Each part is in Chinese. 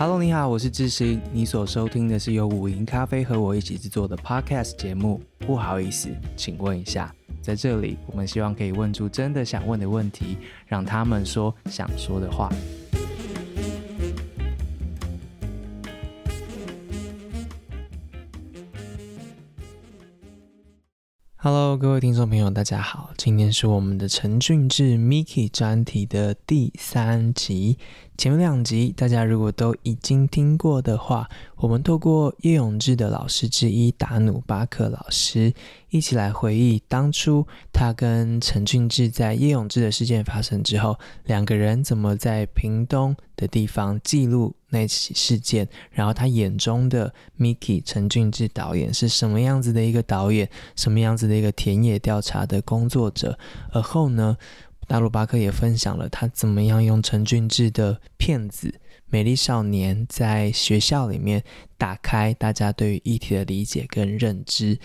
Hello，你好，我是智行。你所收听的是由五营咖啡和我一起制作的 Podcast 节目。不好意思，请问一下，在这里，我们希望可以问出真的想问的问题，让他们说想说的话。Hello，各位听众朋友，大家好，今天是我们的陈俊志 Miki 专题的第三集。前面两集大家如果都已经听过的话，我们透过叶永志的老师之一达努巴克老师一起来回忆当初他跟陈俊志在叶永志的事件发生之后，两个人怎么在屏东的地方记录那起事件，然后他眼中的 Miki 陈俊志导演是什么样子的一个导演，什么样子的一个田野调查的工作者，而后呢，大陆巴克也分享了他怎么样用陈俊志的片子《美丽少年》在学校里面打开大家对于议题的理解跟认知。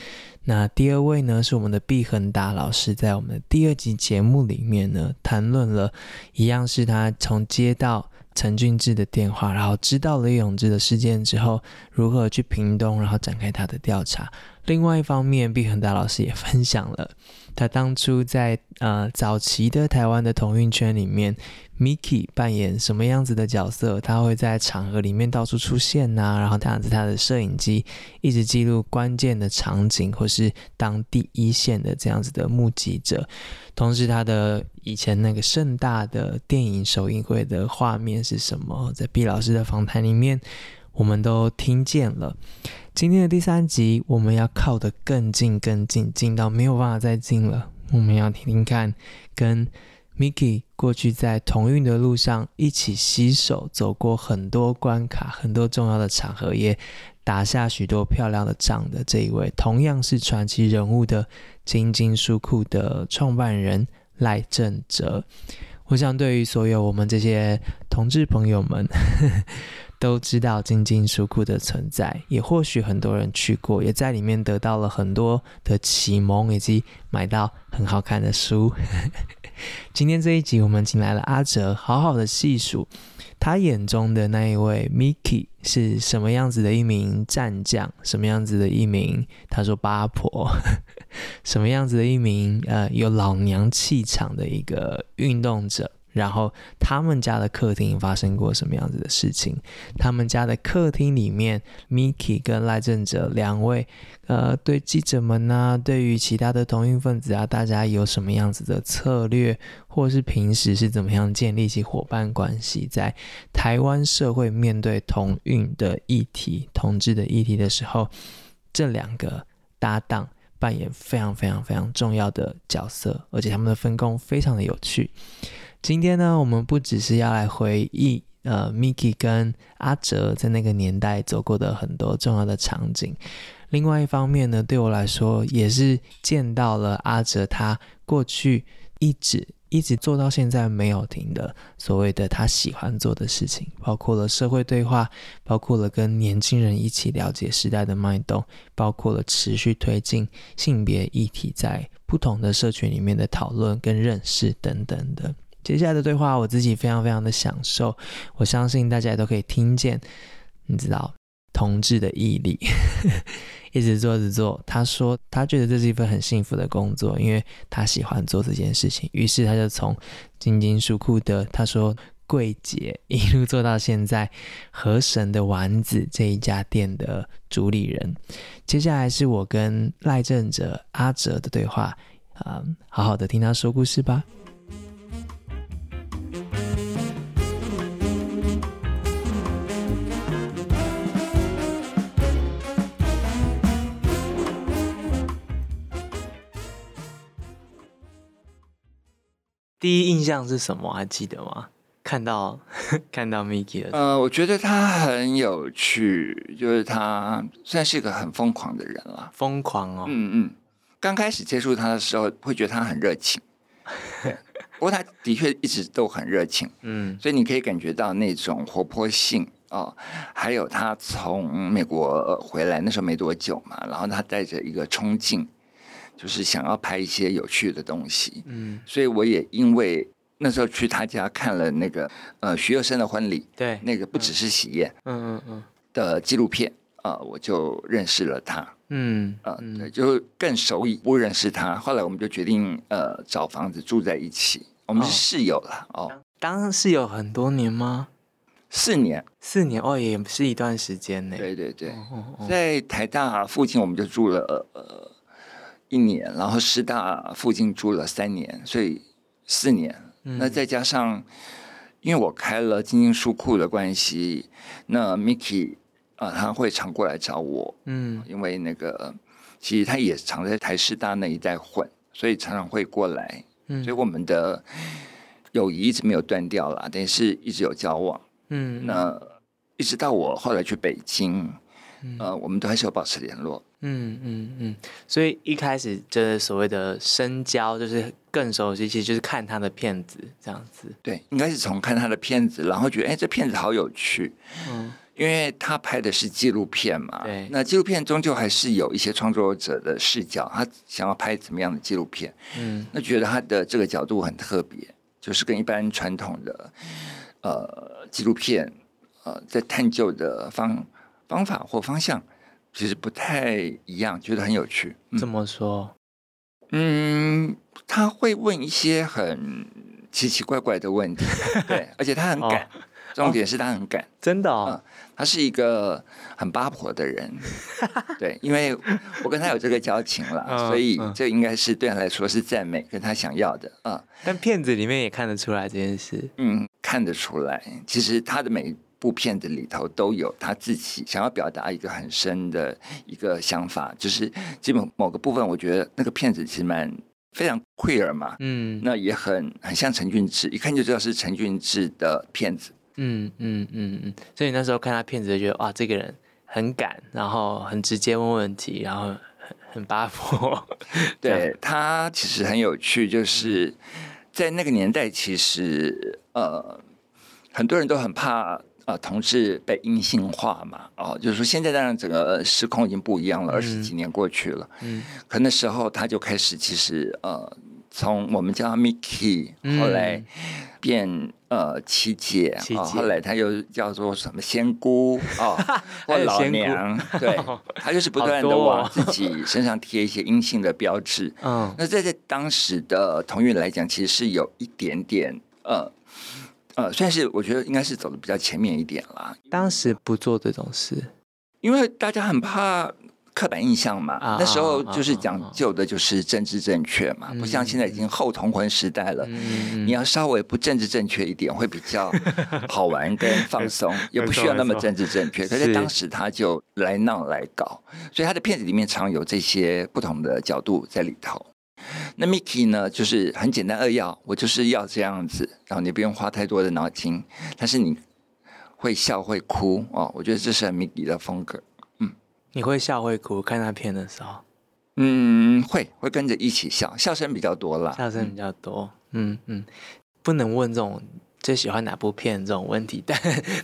那第二位呢，是我们的毕恒达老师，在我们的第二集节目里面呢，谈论了一样是他从接到陈俊志的电话，然后知道了永志的事件之后，如何去屏东，然后展开他的调查。另外一方面，毕恒达老师也分享了他当初在呃早期的台湾的同运圈里面，Miki 扮演什么样子的角色？他会在场合里面到处出现呐、啊，然后拿着他的摄影机一直记录关键的场景，或是当第一线的这样子的目击者。同时，他的以前那个盛大的电影首映会的画面是什么？在毕老师的访谈里面，我们都听见了。今天的第三集，我们要靠得更近、更近，近到没有办法再近了。我们要听听看，跟 Miki 过去在同运的路上一起携手走过很多关卡、很多重要的场合，也打下许多漂亮的仗的这一位，同样是传奇人物的金晶书库的创办人赖正哲。我想，对于所有我们这些同志朋友们，都知道晶晶书库的存在，也或许很多人去过，也在里面得到了很多的启蒙，以及买到很好看的书。今天这一集，我们请来了阿哲，好好的细数他眼中的那一位 Miki 是什么样子的一名战将，什么样子的一名，他说八婆，什么样子的一名呃有老娘气场的一个运动者。然后他们家的客厅发生过什么样子的事情？他们家的客厅里面，Miki 跟赖正哲两位，呃，对记者们呢、啊，对于其他的同运分子啊，大家有什么样子的策略，或是平时是怎么样建立起伙伴关系？在台湾社会面对同运的议题、同志的议题的时候，这两个搭档扮演非常非常非常重要的角色，而且他们的分工非常的有趣。今天呢，我们不只是要来回忆呃，Miki 跟阿哲在那个年代走过的很多重要的场景。另外一方面呢，对我来说也是见到了阿哲他过去一直一直做到现在没有停的所谓的他喜欢做的事情，包括了社会对话，包括了跟年轻人一起了解时代的脉动，包括了持续推进性别议题在不同的社群里面的讨论跟认识等等的。接下来的对话，我自己非常非常的享受。我相信大家也都可以听见，你知道，同志的毅力，一直做着做。他说，他觉得这是一份很幸福的工作，因为他喜欢做这件事情。于是他就从晶晶书库的他说柜姐，一路做到现在河神的丸子这一家店的主理人。接下来是我跟赖正哲阿哲的对话，啊、嗯，好好的听他说故事吧。第一印象是什么？还记得吗？看到 看到 Miki 的，呃，我觉得他很有趣，就是他算是一个很疯狂的人了。疯狂哦，嗯嗯。刚开始接触他的时候，会觉得他很热情，不过他的确一直都很热情，嗯，所以你可以感觉到那种活泼性哦，还有他从美国回来那时候没多久嘛，然后他带着一个冲劲。就是想要拍一些有趣的东西，嗯，所以我也因为那时候去他家看了那个呃徐若瑄的婚礼，对，那个不只是喜宴，嗯嗯嗯。的纪录片啊、呃，我就认识了他，嗯啊、呃，对，就更熟以不认识他。后来我们就决定呃找房子住在一起，我们是室友了哦。哦当室友很多年吗？四年，四年哦，也是一段时间呢。对对对，哦哦、在台大附近我们就住了呃一年，然后师大附近住了三年，所以四年。嗯、那再加上，因为我开了晶晶书库的关系，那 Mickey 啊、呃，他会常过来找我。嗯，因为那个其实他也常在台师大那一带混，所以常常会过来。嗯，所以我们的友谊一直没有断掉啦，但是一直有交往。嗯，那一直到我后来去北京，嗯、呃，我们都还是有保持联络。嗯嗯嗯，所以一开始就是所谓的深交，就是更熟悉，其实就是看他的片子这样子。对，应该是从看他的片子，然后觉得哎，这片子好有趣。嗯，因为他拍的是纪录片嘛。对。那纪录片终究还是有一些创作者的视角，他想要拍怎么样的纪录片？嗯，那觉得他的这个角度很特别，就是跟一般传统的呃纪录片呃在探究的方方法或方向。其实不太一样，觉得很有趣。嗯、怎么说？嗯，他会问一些很奇奇怪怪的问题，对，而且他很敢。哦、重点是他很敢，真的哦、嗯。他是一个很八婆的人，对，因为我跟他有这个交情了，嗯、所以这应该是对他来说是赞美，跟他想要的啊。嗯、但片子里面也看得出来这件事，嗯，看得出来。其实他的每部片子里头都有他自己想要表达一个很深的一个想法，就是基本某个部分，我觉得那个片子其实蛮非常 queer 嘛，嗯，那也很很像陈俊志，一看就知道是陈俊志的片子，嗯嗯嗯嗯，所以那时候看他片子就觉得哇，这个人很敢，然后很直接问问题，然后很很八婆，对他其实很有趣，就是在那个年代，其实呃很多人都很怕。啊，同志被阴性化嘛？哦，就是说现在当然整个时空已经不一样了，二十几年过去了。嗯，可那时候他就开始，其实呃，从我们叫他 Mickey，后来变呃七姐，哦，后来他又叫做什么仙姑哦，或老娘，对，他就是不断的往自己身上贴一些阴性的标志。嗯，那在在当时的同运来讲，其实是有一点点呃。呃，算是我觉得应该是走的比较前面一点啦。当时不做这种事，因为大家很怕刻板印象嘛。啊、那时候就是讲究的就是政治正确嘛，不像现在已经后同婚时代了。嗯、你要稍微不政治正确一点，会比较 好玩跟放松，也不需要那么政治正确。可是当时他就来闹来搞，所以他的片子里面常有这些不同的角度在里头。那 Mickey 呢，就是很简单扼要，我就是要这样子，然后你不用花太多的脑筋，但是你会笑会哭哦，我觉得这是很 Mickey 的风格。嗯，你会笑会哭，看他片的时候，嗯，会会跟着一起笑，笑声比较多啦，笑声比较多。嗯嗯，不能问这种。最喜欢哪部片这种问题，但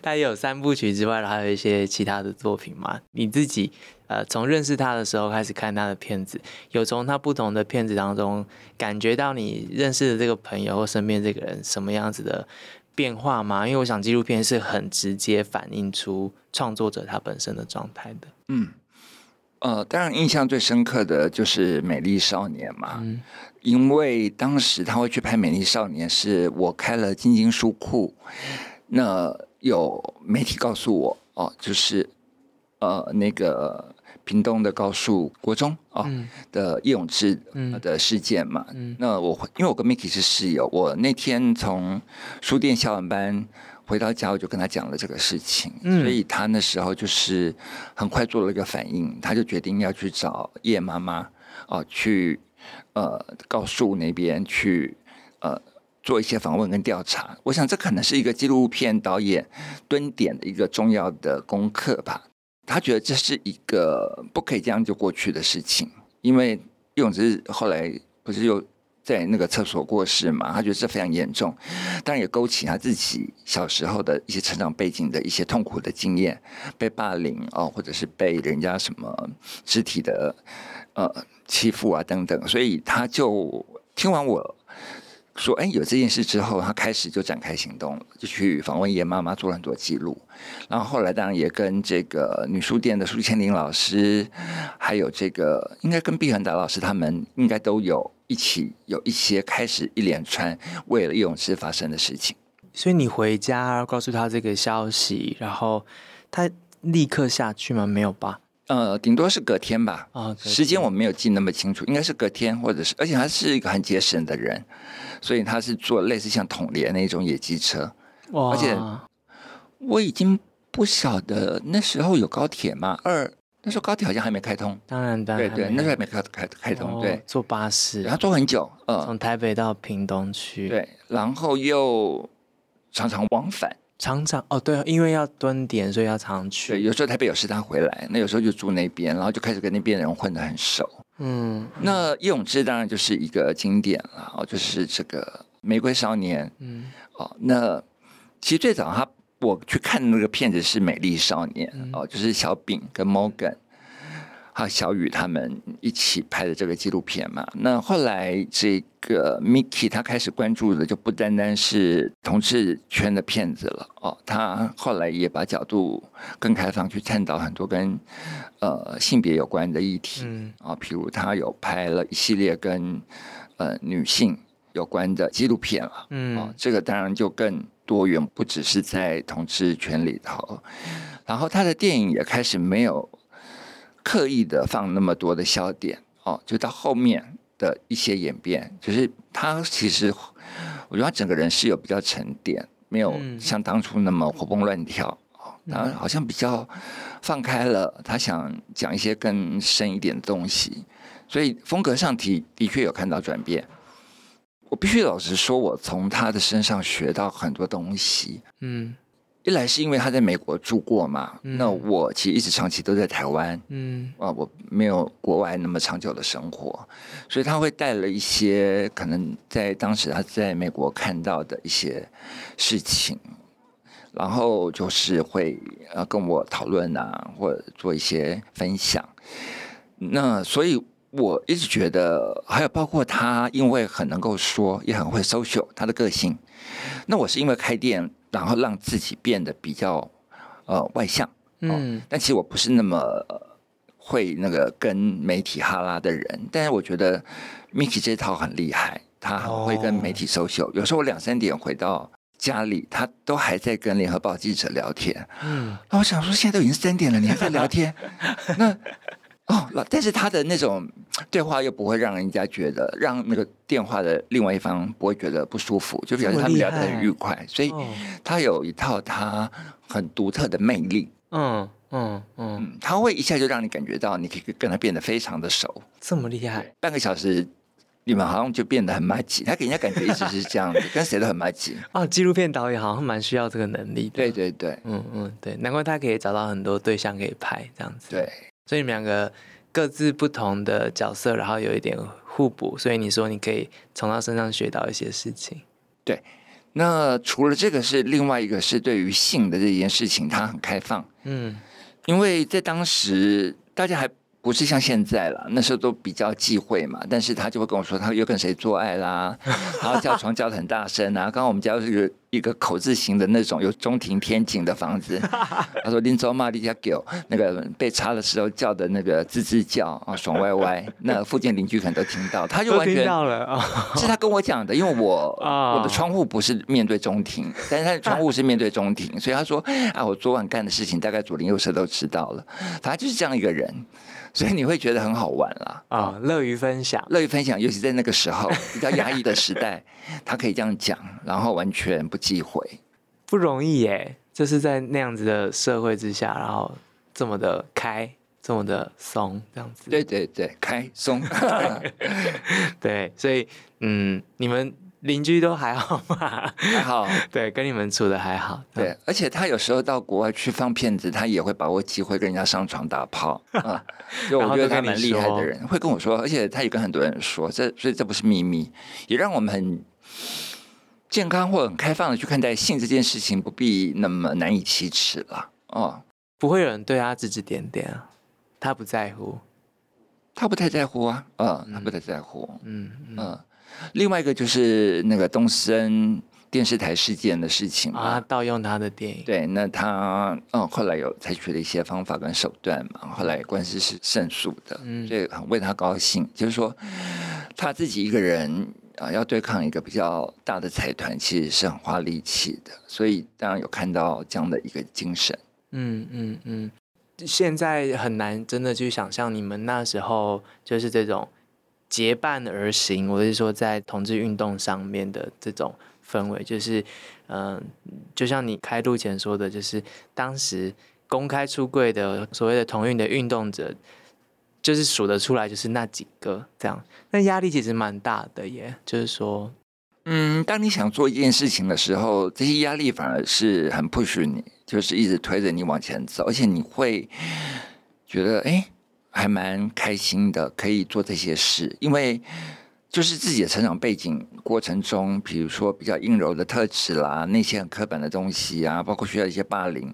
他也有三部曲之外，还有一些其他的作品嘛？你自己呃，从认识他的时候开始看他的片子，有从他不同的片子当中感觉到你认识的这个朋友或身边这个人什么样子的变化吗？因为我想纪录片是很直接反映出创作者他本身的状态的。嗯。呃，当然印象最深刻的就是《美丽少年》嘛，嗯、因为当时他会去拍《美丽少年》，是我开了晶晶书库，那有媒体告诉我哦，就是呃那个屏东的高树国中哦、嗯、的叶永志的事件嘛，嗯、那我因为我跟 Mickey 是室友，我那天从书店下完班。回到家我就跟他讲了这个事情，嗯、所以他那时候就是很快做了一个反应，他就决定要去找叶妈妈哦，去呃告诉那边去呃做一些访问跟调查。我想这可能是一个纪录片导演蹲点的一个重要的功课吧。他觉得这是一个不可以这样就过去的事情，因为叶永志后来不是又。在那个厕所过世嘛，他觉得这非常严重，当然也勾起他自己小时候的一些成长背景的一些痛苦的经验，被霸凌哦，或者是被人家什么肢体的呃欺负啊等等，所以他就听完我说，哎，有这件事之后，他开始就展开行动，就去访问叶妈妈，做了很多记录。然后后来当然也跟这个女书店的苏千玲老师，还有这个应该跟毕恒达老师他们应该都有一起有一些开始一连串为了叶永鋕发生的事情。所以你回家告诉他这个消息，然后他立刻下去吗？没有吧？呃，顶多是隔天吧。啊，时间我没有记那么清楚，应该是隔天，或者是，而且他是一个很节省的人，所以他是坐类似像统联那种野鸡车。哇！而且我已经不晓得那时候有高铁吗？二那时候高铁好像还没开通。当然，当然，对对，那时候还没开开开通。对，坐巴士，然后坐很久，嗯，从台北到屏东去。对，然后又常常往返。常常哦，对，因为要蹲点，所以要常去。对，有时候台北有事他回来，那有时候就住那边，然后就开始跟那边人混得很熟。嗯，那叶永志当然就是一个经典了哦，就是这个玫瑰少年。嗯，哦，那其实最早他我去看那个片子是美丽少年、嗯、哦，就是小饼跟 Morgan。和小雨他们一起拍的这个纪录片嘛，那后来这个 Mickey 他开始关注的就不单单是同志圈的片子了哦，他后来也把角度更开放，去探讨很多跟呃性别有关的议题，嗯。啊，譬如他有拍了一系列跟呃女性有关的纪录片了，嗯，哦，这个当然就更多元，不只是在同志圈里头，然后他的电影也开始没有。刻意的放那么多的笑点哦，就到后面的一些演变，就是他其实，我觉得他整个人是有比较沉淀，没有像当初那么活蹦乱跳哦，然后好像比较放开了，他想讲一些更深一点的东西，所以风格上的的确有看到转变。我必须老实说，我从他的身上学到很多东西，嗯。一来是因为他在美国住过嘛，嗯、那我其实一直长期都在台湾，嗯，啊，我没有国外那么长久的生活，所以他会带了一些可能在当时他在美国看到的一些事情，然后就是会呃跟我讨论啊，或者做一些分享。那所以我一直觉得，还有包括他，因为很能够说，也很会 social，他的个性。那我是因为开店。然后让自己变得比较呃外向，嗯、哦，但其实我不是那么会那个跟媒体哈拉的人。但是我觉得 Mickey 这套很厉害，他很会跟媒体 social。哦、有时候我两三点回到家里，他都还在跟联合报记者聊天。嗯，那我想说，现在都已经三点了，你还在聊天？那。哦，但是他的那种对话又不会让人家觉得，让那个电话的另外一方不会觉得不舒服，就表示他们聊得很愉快，所以他有一套他很独特的魅力。嗯嗯嗯，他会一下就让你感觉到，你可以跟他变得非常的熟。这么厉害，半个小时你们好像就变得很默契，他给人家感觉一直是这样子，跟谁都很默契。哦，纪录片导演好像蛮需要这个能力的。对对对，嗯嗯对，难怪他可以找到很多对象可以拍这样子。对。所以你们两个各自不同的角色，然后有一点互补，所以你说你可以从他身上学到一些事情。对，那除了这个是另外一个是对于性的这件事情，他很开放。嗯，因为在当时大家还。不是像现在了，那时候都比较忌讳嘛。但是他就会跟我说，他又跟谁做爱啦，然后叫床叫的很大声啊。刚刚我们家是一个口字形的那种有中庭天井的房子。他说林州骂你家狗，那个被插的时候叫的那个吱吱叫啊，爽歪歪。那附近邻居可能都听到，他就完全听到了。是他跟我讲的，因为我 我的窗户不是面对中庭，但是他的窗户是面对中庭，所以他说啊，我昨晚干的事情大概左邻右舍都知道了。反正就是这样一个人。所以你会觉得很好玩啦，啊、哦，乐于分享，乐于分享，尤其在那个时候比较压抑的时代，他可以这样讲，然后完全不忌讳，不容易耶。就是在那样子的社会之下，然后这么的开，这么的松，这样子。对对对，开松，对，所以嗯，你们。邻居都还好吗？还好，对，跟你们处的还好。对，而且他有时候到国外去放片子，他也会把握机会跟人家上床打炮 啊。就我觉得他蛮厉害的人，会跟我说，而且他也跟很多人说，这所以这不是秘密，也让我们很健康或很开放的去看待性这件事情，不必那么难以启齿了。哦，不会有人对他指指点点啊，他不在乎，他不太在乎啊，嗯，他不太在乎，嗯嗯。另外一个就是那个东森电视台事件的事情啊，盗用他的电影。对，那他嗯后来有采取了一些方法跟手段嘛，后来官司是胜诉的，嗯，所以很为他高兴。就是说他自己一个人啊，要对抗一个比较大的财团，其实是很花力气的。所以当然有看到这样的一个精神。嗯嗯嗯，现在很难真的去想象你们那时候就是这种结伴而行，我是说在同志运动上面的这种。氛围就是，嗯、就像你开录前说的，就是当时公开出柜的所谓的同运的运动者，就是数得出来，就是那几个这样。那压力其实蛮大的耶，就是说，嗯，当你想做一件事情的时候，这些压力反而是很 push 你，就是一直推着你往前走，而且你会觉得，哎，还蛮开心的，可以做这些事，因为。就是自己的成长背景过程中，比如说比较阴柔的特质啦，那些很刻板的东西啊，包括学校一些霸凌，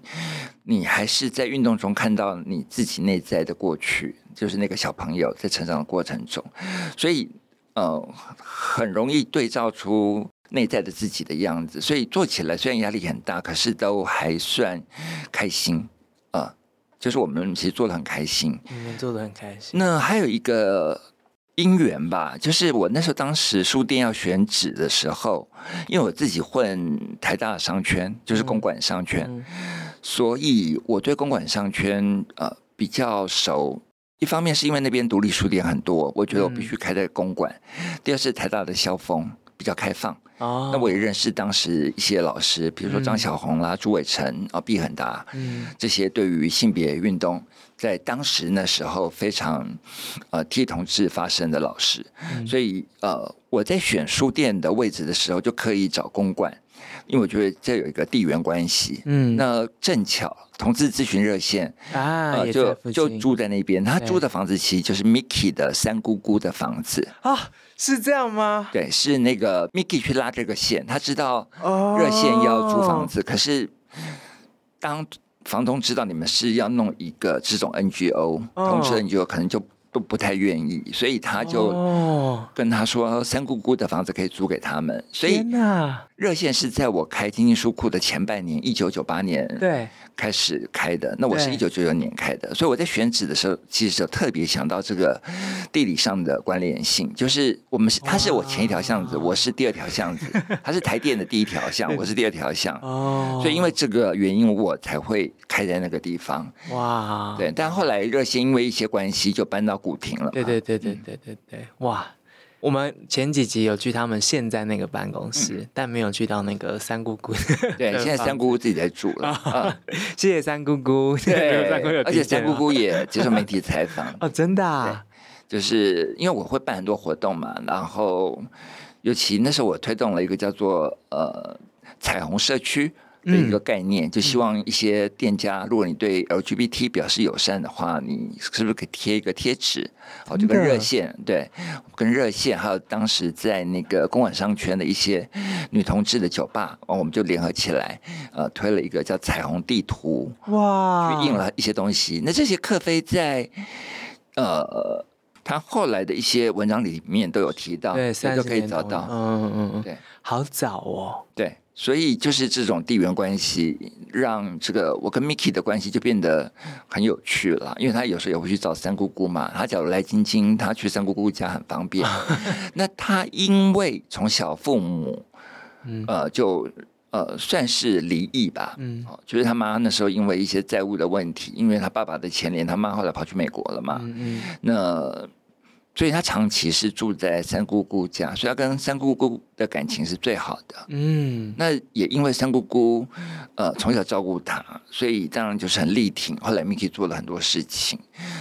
你还是在运动中看到你自己内在的过去，就是那个小朋友在成长的过程中，所以呃，很容易对照出内在的自己的样子，所以做起来虽然压力很大，可是都还算开心、就是我们其实做的很开心，你们做的很开心。那还有一个。因缘吧，就是我那时候当时书店要选址的时候，因为我自己混台大的商圈，就是公馆商圈，嗯嗯、所以我对公馆商圈呃比较熟。一方面是因为那边独立书店很多，我觉得我必须开在公馆；嗯、第二是台大的校风比较开放。哦，那我也认识当时一些老师，比如说张小红啦、嗯、朱伟成啊、毕恒达，嗯，这些对于性别运动。在当时那时候非常呃替同志发声的老师，嗯、所以呃我在选书店的位置的时候就可以找公馆，因为我觉得这有一个地缘关系。嗯，那正巧同志咨询热线啊，呃、就就住在那边，他租的房子其实就是 Mickey 的三姑姑的房子。啊，是这样吗？对，是那个 Mickey 去拉这个线，他知道热线要租房子，哦、可是当。房东知道你们是要弄一个这种 NGO，同时 NGO 可能就。都不太愿意，所以他就跟他说：“三姑姑的房子可以租给他们。”所以热线是在我开经济书库的前半年，一九九八年对开始开的。那我是一九九九年开的，所以我在选址的时候，其实就特别想到这个地理上的关联性，就是我们是他是我前一条巷子，我是第二条巷子，他是台电的第一条巷，我是第二条巷。哦，所以因为这个原因，我才会开在那个地方。哇，对，但后来热线因为一些关系就搬到。古亭了，对对对对对对对，哇！我们前几集有去他们现在那个办公室，嗯、但没有去到那个三姑姑。对，现在三姑姑自己在住了。谢谢三姑姑，对，而且三姑姑也接受媒体采访。哦，真的啊？就是因为我会办很多活动嘛，然后尤其那时候我推动了一个叫做呃彩虹社区。的一个概念，就希望一些店家，如果你对 LGBT 表示友善的话，你是不是可以贴一个贴纸？哦，就跟热线，对，跟热线，还有当时在那个公馆商圈的一些女同志的酒吧，哦，我们就联合起来，呃，推了一个叫彩虹地图，哇，去印了一些东西。那这些克菲在呃，他后来的一些文章里面都有提到，对，都可以找到，嗯嗯嗯，对，好早哦，对。所以就是这种地缘关系，让这个我跟 Mickey 的关系就变得很有趣了。因为他有时候也会去找三姑姑嘛，他假如来晶晶，他去三姑姑家很方便。那他因为从小父母，呃，就呃算是离异吧，嗯，就是他妈那时候因为一些债务的问题，因为他爸爸的牵连，他妈后来跑去美国了嘛，嗯嗯，那。所以他长期是住在三姑姑家，所以他跟三姑姑的感情是最好的。嗯，那也因为三姑姑呃从小照顾他，所以当然就是很力挺。后来 Mickey 做了很多事情，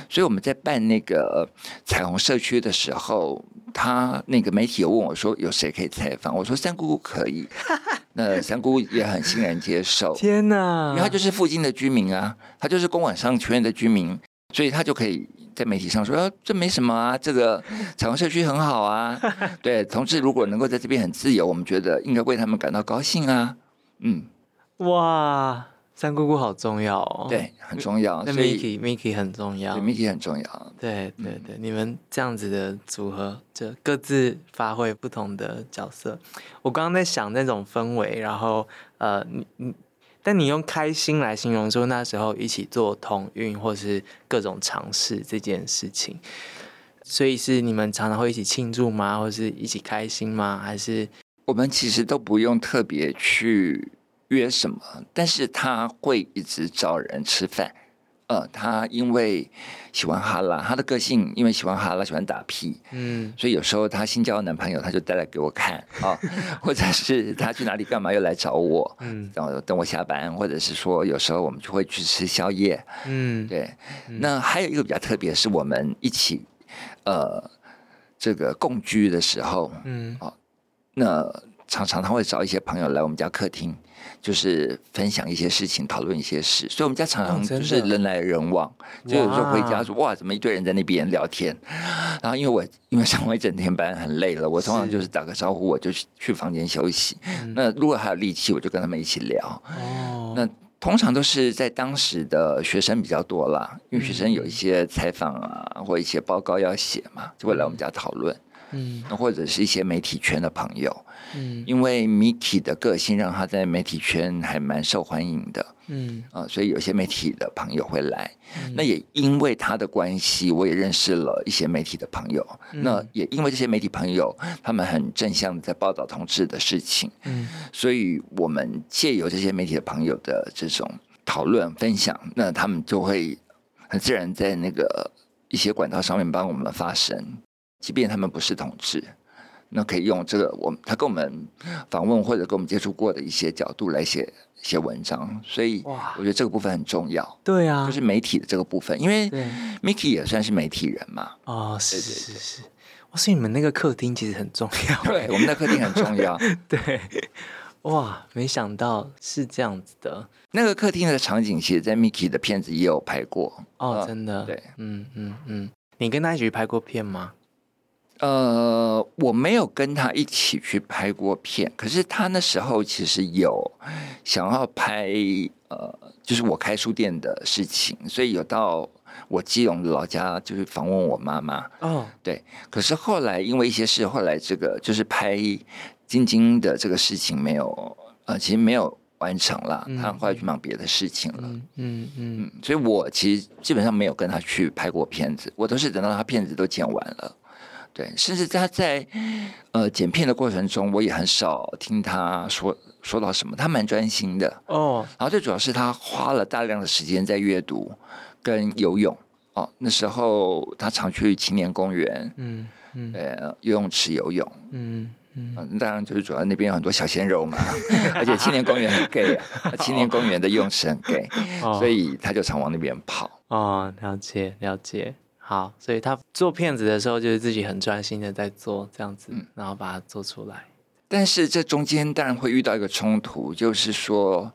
所以我们在办那个彩虹社区的时候，他那个媒体有问我说有谁可以采访，我说三姑姑可以。那三姑也很欣然接受。天哪，因为他就是附近的居民啊，他就是公馆商圈的居民，所以他就可以。在媒体上说，啊，这没什么啊，这个 彩虹社区很好啊。对，同志如果能够在这边很自由，我们觉得应该为他们感到高兴啊。嗯，哇，三姑姑好重要哦，对，很重要。那 Miki Miki 很重要，Miki 很重要。对对对，你们这样子的组合，就各自发挥不同的角色。我刚刚在想那种氛围，然后呃，你你，但你用开心来形容说那时候一起做同运或是各种尝试这件事情，所以是你们常常会一起庆祝吗？或是一起开心吗？还是我们其实都不用特别去。约什么？但是他会一直找人吃饭。呃，他因为喜欢哈拉，他的个性因为喜欢哈拉，喜欢打屁，嗯，所以有时候他新交的男朋友，他就带来给我看啊，或者是他去哪里干嘛又来找我，嗯，然后等我下班，或者是说有时候我们就会去吃宵夜，嗯，对。那还有一个比较特别，是我们一起呃这个共居的时候，嗯，哦，那常常他会找一些朋友来我们家客厅。就是分享一些事情，讨论一些事，所以我们家常常就是人来人往。哦、就有时候回家说哇，怎么一堆人在那边聊天？然后因为我因为上完一整天班很累了，我通常就是打个招呼，我就去去房间休息。那如果还有力气，我就跟他们一起聊。哦，那通常都是在当时的学生比较多啦，因为学生有一些采访啊，或一些报告要写嘛，就会来我们家讨论。嗯，那或者是一些媒体圈的朋友。嗯，因为 Miki 的个性让他在媒体圈还蛮受欢迎的，嗯。啊、呃，所以有些媒体的朋友会来。嗯、那也因为他的关系，我也认识了一些媒体的朋友。嗯、那也因为这些媒体朋友，他们很正向的在报道同志的事情，嗯，所以我们借由这些媒体的朋友的这种讨论分享，那他们就会很自然在那个一些管道上面帮我们发声，即便他们不是同志。那可以用这个，我他跟我们访问或者跟我们接触过的一些角度来写写文章，所以我觉得这个部分很重要。对啊，就是媒体的这个部分，因为 Miki 也算是媒体人嘛。哦，是是是，哇，所以你们那个客厅其实很重要。对，我们的客厅很重要。对，哇，没想到是这样子的。那个客厅的场景，其实，在 Miki 的片子也有拍过。哦，真的。对，嗯嗯嗯，你跟他一起拍过片吗？呃，我没有跟他一起去拍过片，可是他那时候其实有想要拍，呃，就是我开书店的事情，所以有到我基隆的老家，就是访问我妈妈。哦，对。可是后来因为一些事，后来这个就是拍晶晶的这个事情没有，呃，其实没有完成了。嗯、他后来去忙别的事情了。嗯嗯嗯。所以我其实基本上没有跟他去拍过片子，我都是等到他片子都剪完了。对，甚至他在呃剪片的过程中，我也很少听他说说到什么。他蛮专心的哦，然后最主要是他花了大量的时间在阅读跟游泳哦。那时候他常去青年公园，嗯嗯，呃，游泳池游泳，嗯嗯、呃，当然就是主要那边有很多小鲜肉嘛，而且青年公园很 gay 啊，青年公园的游泳池很 gay，哦、所以他就常往那边跑。哦，了解了解。好，所以他做片子的时候，就是自己很专心的在做这样子，嗯、然后把它做出来。但是这中间当然会遇到一个冲突，就是说，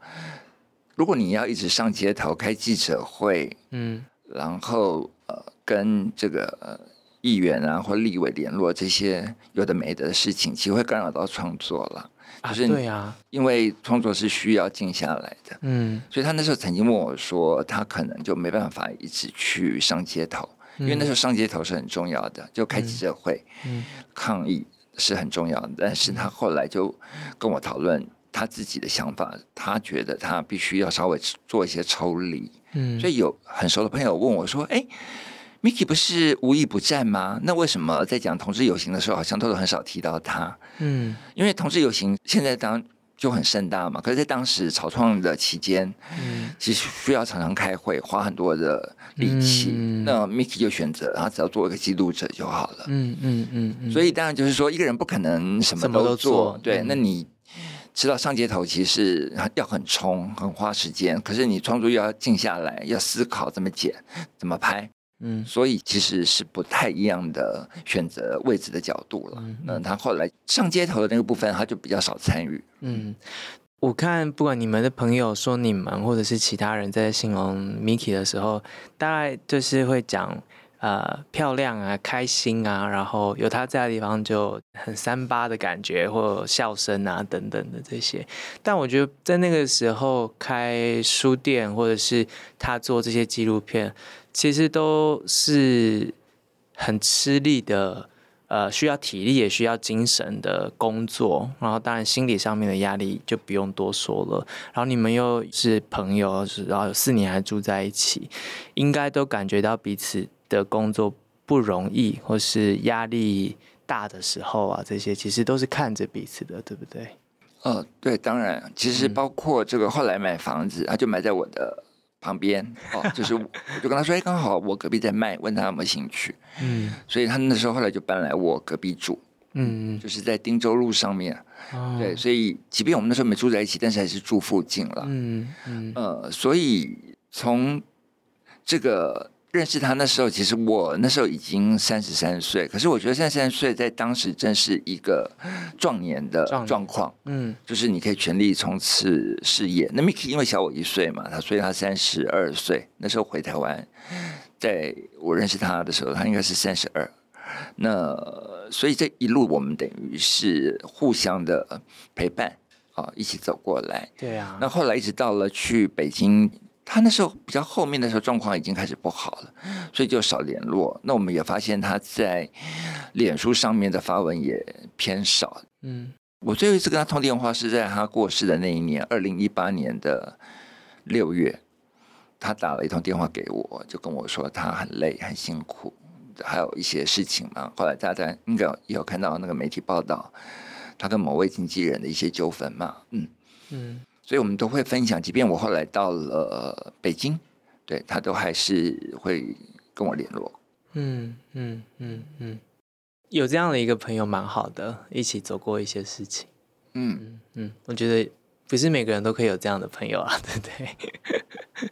如果你要一直上街头开记者会，嗯，然后呃跟这个、呃、议员啊或立委联络这些有的没的事情，其实会干扰到创作了。就是、啊、对啊，因为创作是需要静下来的，嗯，所以他那时候曾经问我说，他可能就没办法一直去上街头。因为那时候上街头是很重要的，就开记者会，嗯，抗议是很重要的。但是他后来就跟我讨论他自己的想法，他觉得他必须要稍微做一些抽离。嗯，所以有很熟的朋友问我说：“哎，Miki 不是无意不战吗？那为什么在讲同志游行的时候，好像都很少提到他？”嗯，因为同志游行现在当。就很盛大嘛，可是，在当时草创的期间，嗯，其实需要常常开会，花很多的力气。嗯、那 Miki 就选择，他只要做一个记录者就好了。嗯嗯嗯嗯。所以当然就是说，一个人不可能什么都做。都做对，嗯、那你知道上街头其实要很冲，很花时间。可是你创作又要静下来，要思考怎么剪，怎么拍。嗯，所以其实是不太一样的选择位置的角度了。嗯，那他后来上街头的那个部分，他就比较少参与。嗯，我看不管你们的朋友说你们，或者是其他人在形容 Miki 的时候，大概就是会讲，呃漂亮啊、开心啊，然后有他在的地方就很三八的感觉，或笑声啊等等的这些。但我觉得在那个时候开书店，或者是他做这些纪录片，其实都是很吃力的。呃，需要体力也需要精神的工作，然后当然心理上面的压力就不用多说了。然后你们又是朋友，然后有四年还住在一起，应该都感觉到彼此的工作不容易，或是压力大的时候啊，这些其实都是看着彼此的，对不对？呃，对，当然，其实包括这个后来买房子，他就买在我的。旁边哦，就是我就跟他说，哎，刚好我隔壁在卖，问他有没有兴趣。嗯，所以他那时候后来就搬来我隔壁住。嗯，就是在汀州路上面。哦，对，所以即便我们那时候没住在一起，但是还是住附近了。嗯嗯，呃，所以从这个。认识他那时候，其实我那时候已经三十三岁，可是我觉得三十三岁在当时正是一个壮年的状况，嗯，就是你可以全力冲刺事业。那 Mickey 因为小我一岁嘛，他所以他三十二岁，那时候回台湾，在我认识他的时候，他应该是三十二。那所以这一路我们等于是互相的陪伴啊，一起走过来。对啊。那后来一直到了去北京。他那时候比较后面的时候状况已经开始不好了，所以就少联络。那我们也发现他在脸书上面的发文也偏少。嗯，我最后一次跟他通电话是在他过世的那一年，二零一八年的六月，他打了一通电话给我，就跟我说他很累很辛苦，还有一些事情嘛。后来大家应该有看到那个媒体报道，他跟某位经纪人的一些纠纷嘛。嗯嗯。所以我们都会分享，即便我后来到了北京，对他都还是会跟我联络。嗯嗯嗯嗯，有这样的一个朋友蛮好的，一起走过一些事情。嗯嗯嗯，我觉得不是每个人都可以有这样的朋友啊，对不对？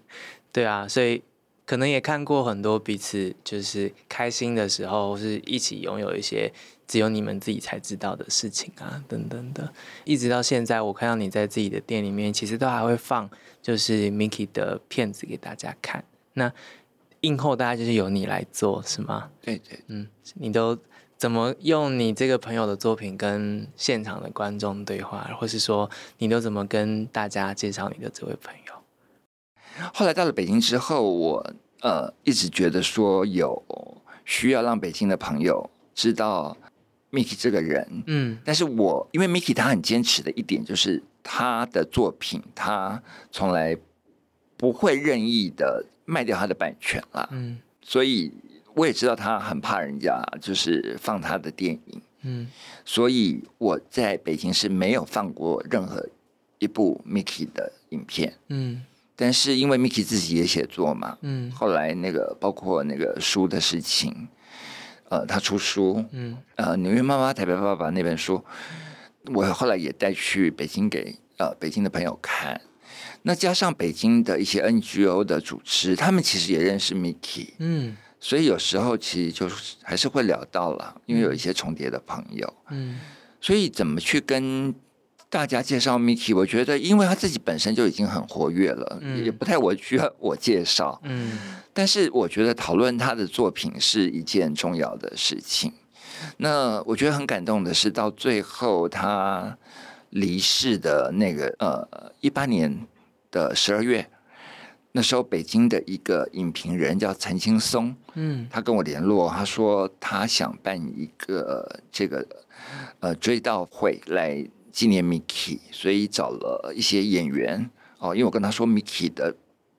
对啊，所以可能也看过很多彼此就是开心的时候，是一起拥有一些。只有你们自己才知道的事情啊，等等的，一直到现在，我看到你在自己的店里面，其实都还会放就是 Mickey 的片子给大家看。那映后大家就是由你来做，是吗？对对，嗯，你都怎么用你这个朋友的作品跟现场的观众对话，或是说你都怎么跟大家介绍你的这位朋友？后来到了北京之后，我呃一直觉得说有需要让北京的朋友知道。Mickey 这个人，嗯，但是我因为 Mickey 他很坚持的一点就是他的作品，他从来不会任意的卖掉他的版权啦，嗯，所以我也知道他很怕人家就是放他的电影，嗯，所以我在北京是没有放过任何一部 Mickey 的影片，嗯，但是因为 Mickey 自己也写作嘛，嗯，后来那个包括那个书的事情。呃，他出书，嗯，呃，纽约妈妈、台北爸爸那本书，我后来也带去北京给呃北京的朋友看。那加上北京的一些 NGO 的组织，他们其实也认识 Mickey，嗯，所以有时候其实就是还是会聊到了，因为有一些重叠的朋友，嗯，所以怎么去跟大家介绍 Mickey，我觉得，因为他自己本身就已经很活跃了，嗯、也不太我需要我介绍。嗯，但是我觉得讨论他的作品是一件重要的事情。那我觉得很感动的是，到最后他离世的那个呃一八年的十二月，那时候北京的一个影评人叫陈青松，嗯，他跟我联络，他说他想办一个这个呃追悼会来。纪念 Mickey，所以找了一些演员哦，因为我跟他说 Mickey 的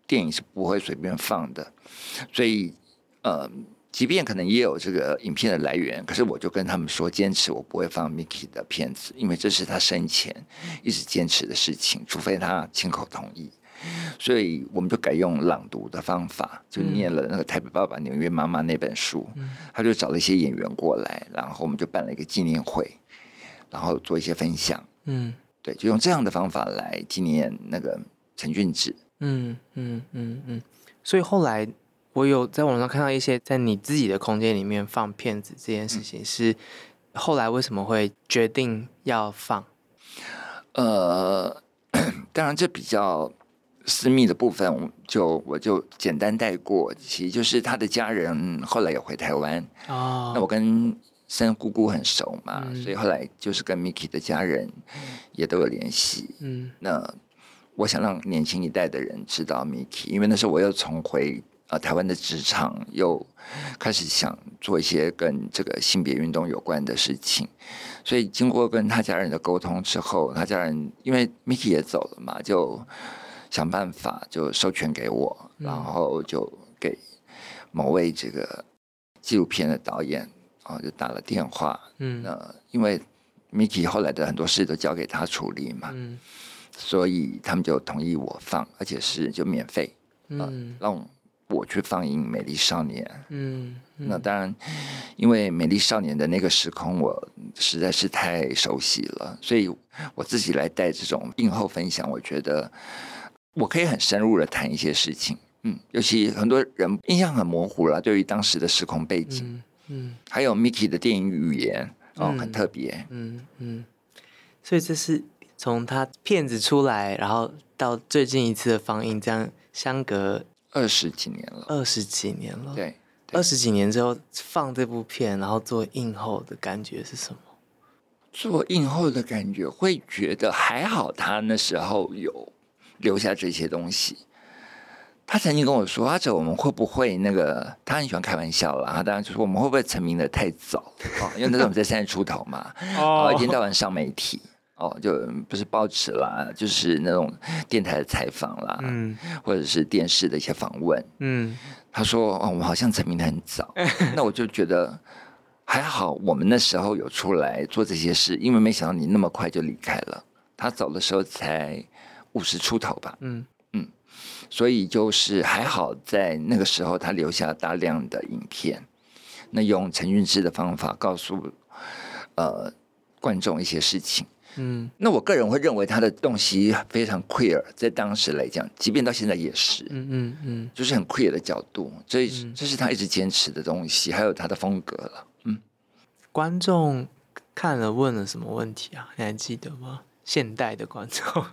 电影是不会随便放的，所以呃，即便可能也有这个影片的来源，可是我就跟他们说，坚持我不会放 Mickey 的片子，因为这是他生前一直坚持的事情，除非他亲口同意。所以我们就改用朗读的方法，就念了那个《台北爸爸纽约妈妈》那本书，他就找了一些演员过来，然后我们就办了一个纪念会。然后做一些分享，嗯，对，就用这样的方法来纪念那个陈俊志，嗯嗯嗯嗯。所以后来我有在网上看到一些在你自己的空间里面放片子这件事情，是后来为什么会决定要放？呃，当然这比较私密的部分就我就简单带过，其实就是他的家人后来也回台湾哦。那我跟三姑姑很熟嘛，嗯、所以后来就是跟 Miki 的家人也都有联系。嗯，那我想让年轻一代的人知道 Miki，因为那时候我又重回呃台湾的职场，又开始想做一些跟这个性别运动有关的事情。所以经过跟他家人的沟通之后，他家人因为 Miki 也走了嘛，就。想办法就授权给我，然后就给某位这个纪录片的导演啊，就打了电话。嗯，呃，因为 Miki 后来的很多事都交给他处理嘛，嗯，所以他们就同意我放，而且是就免费，嗯，让我去放映《美丽少年》。嗯，那当然，因为《美丽少年》的那个时空我实在是太熟悉了，所以我自己来带这种映后分享，我觉得。我可以很深入的谈一些事情，嗯，尤其很多人印象很模糊了，对于当时的时空背景，嗯，嗯。还有 Miki 的电影语言哦，很特别，嗯嗯，所以这是从他片子出来，然后到最近一次的放映，这样相隔二十几年了，二十几年了，对，二十几年之后放这部片，然后做映后的感觉是什么？做映后的感觉会觉得还好，他那时候有。留下这些东西，他曾经跟我说：“阿哲，我们会不会那个？他很喜欢开玩笑啦。他当然就说我们会不会成名的太早？哦，因为那时候我们在三十出头嘛，哦，一天到晚上媒体，哦，就不是报纸啦，就是那种电台的采访啦，嗯，或者是电视的一些访问，嗯。他说：哦，我们好像成名的很早。那我就觉得还好，我们那时候有出来做这些事，因为没想到你那么快就离开了。他走的时候才。”五十出头吧，嗯嗯，所以就是还好，在那个时候他留下大量的影片，那用陈俊志的方法告诉呃观众一些事情，嗯，那我个人会认为他的东西非常 queer，在当时来讲，即便到现在也是，嗯嗯嗯，就是很 queer 的角度，所以这是他一直坚持的东西，还有他的风格了，嗯。观众看了问了什么问题啊？你还记得吗？现代的观众，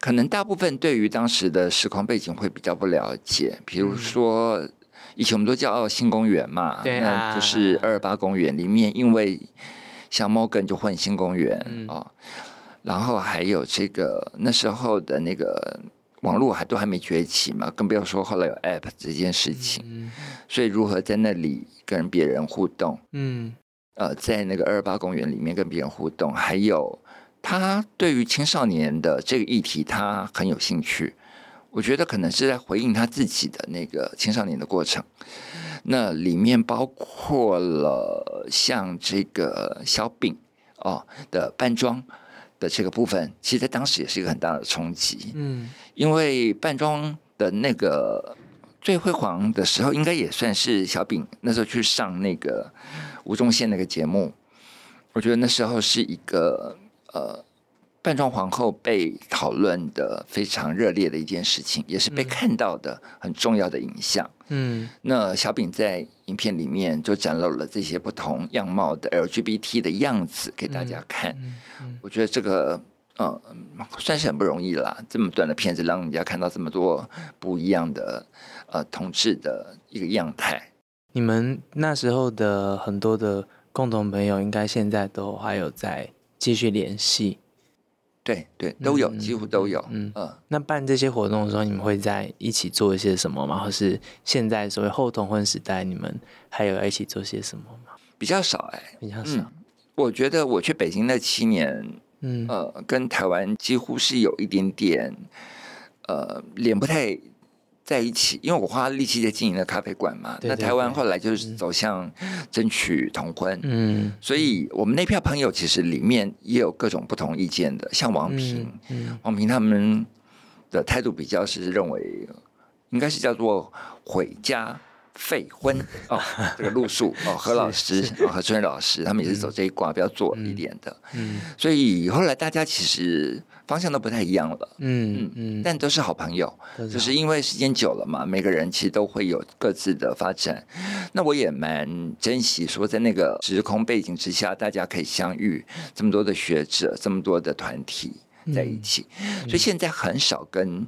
可能大部分对于当时的时空背景会比较不了解。比如说，以前我们都叫新公园嘛，对啊，那就是二二八公园里面，因为像 Morgan 就混新公园哦，然后还有这个那时候的那个网络还都还没崛起嘛，更不要说后来有 App 这件事情。嗯、所以如何在那里跟别人互动？嗯，呃，在那个二二八公园里面跟别人互动，还有。他对于青少年的这个议题，他很有兴趣。我觉得可能是在回应他自己的那个青少年的过程。那里面包括了像这个小饼哦的扮装的这个部分，其实在当时也是一个很大的冲击。嗯，因为扮装的那个最辉煌的时候，应该也算是小饼那时候去上那个吴宗宪那个节目。我觉得那时候是一个。呃，扮装皇后被讨论的非常热烈的一件事情，也是被看到的很重要的影像。嗯，那小饼在影片里面就展露了这些不同样貌的 LGBT 的样子给大家看。嗯嗯、我觉得这个呃算是很不容易啦，这么短的片子让人家看到这么多不一样的呃同志的一个样态。你们那时候的很多的共同朋友，应该现在都还有在。继续联系，对对，都有，嗯、几乎都有。嗯嗯，呃、那办这些活动的时候，你们会在一起做一些什么吗？或是现在所谓后同婚时代，你们还有一起做些什么吗？比较少哎、欸，比较少、嗯。我觉得我去北京那七年，嗯呃，跟台湾几乎是有一点点，呃，脸不太。在一起，因为我花力气在经营的咖啡馆嘛。对对对，那台湾后来就是走向争取同婚，嗯，所以我们那票朋友其实里面也有各种不同意见的，像王平，嗯嗯、王平他们的态度比较是认为，应该是叫做毁家废婚 哦，这个路数哦，何老师何春老师他们也是走这一卦，比较左一点的，嗯，所以后来大家其实。方向都不太一样了，嗯嗯，但都是好朋友，就是因为时间久了嘛，每个人其实都会有各自的发展。那我也蛮珍惜说，在那个时空背景之下，大家可以相遇，这么多的学者，这么多的团体，在一起，嗯、所以现在很少跟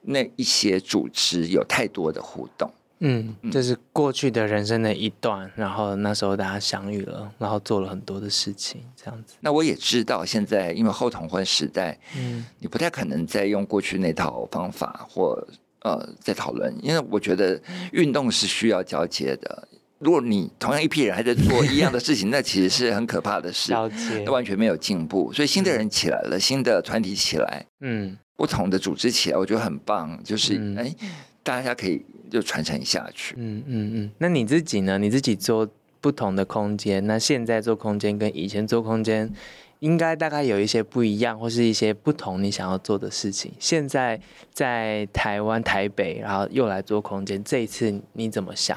那一些组织有太多的互动。嗯，这是过去的人生的一段，然后那时候大家相遇了，然后做了很多的事情，这样子。那我也知道，现在因为后同婚时代，嗯，你不太可能再用过去那套方法或呃再讨论，因为我觉得运动是需要交接的。如果你同样一批人还在做一样的事情，那其实是很可怕的事，了解，那完全没有进步。所以新的人起来了，嗯、新的团体起来，嗯，不同的组织起来，我觉得很棒，就是哎、嗯，大家可以就传承下去。嗯嗯嗯。那你自己呢？你自己做不同的空间，那现在做空间跟以前做空间，应该大概有一些不一样，或是一些不同你想要做的事情。现在在台湾台北，然后又来做空间，这一次你怎么想？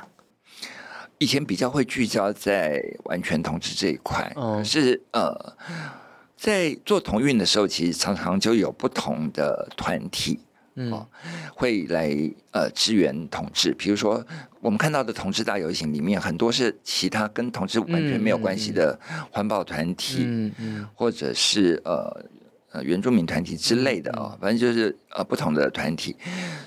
以前比较会聚焦在完全同志这一块，嗯，是呃，在做同运的时候，其实常常就有不同的团体，嗯，会来呃支援同志。比如说，我们看到的同志大游行里面，很多是其他跟同志完全没有关系的环保团体，嗯嗯，或者是呃呃原住民团体之类的啊，反正就是呃不同的团体。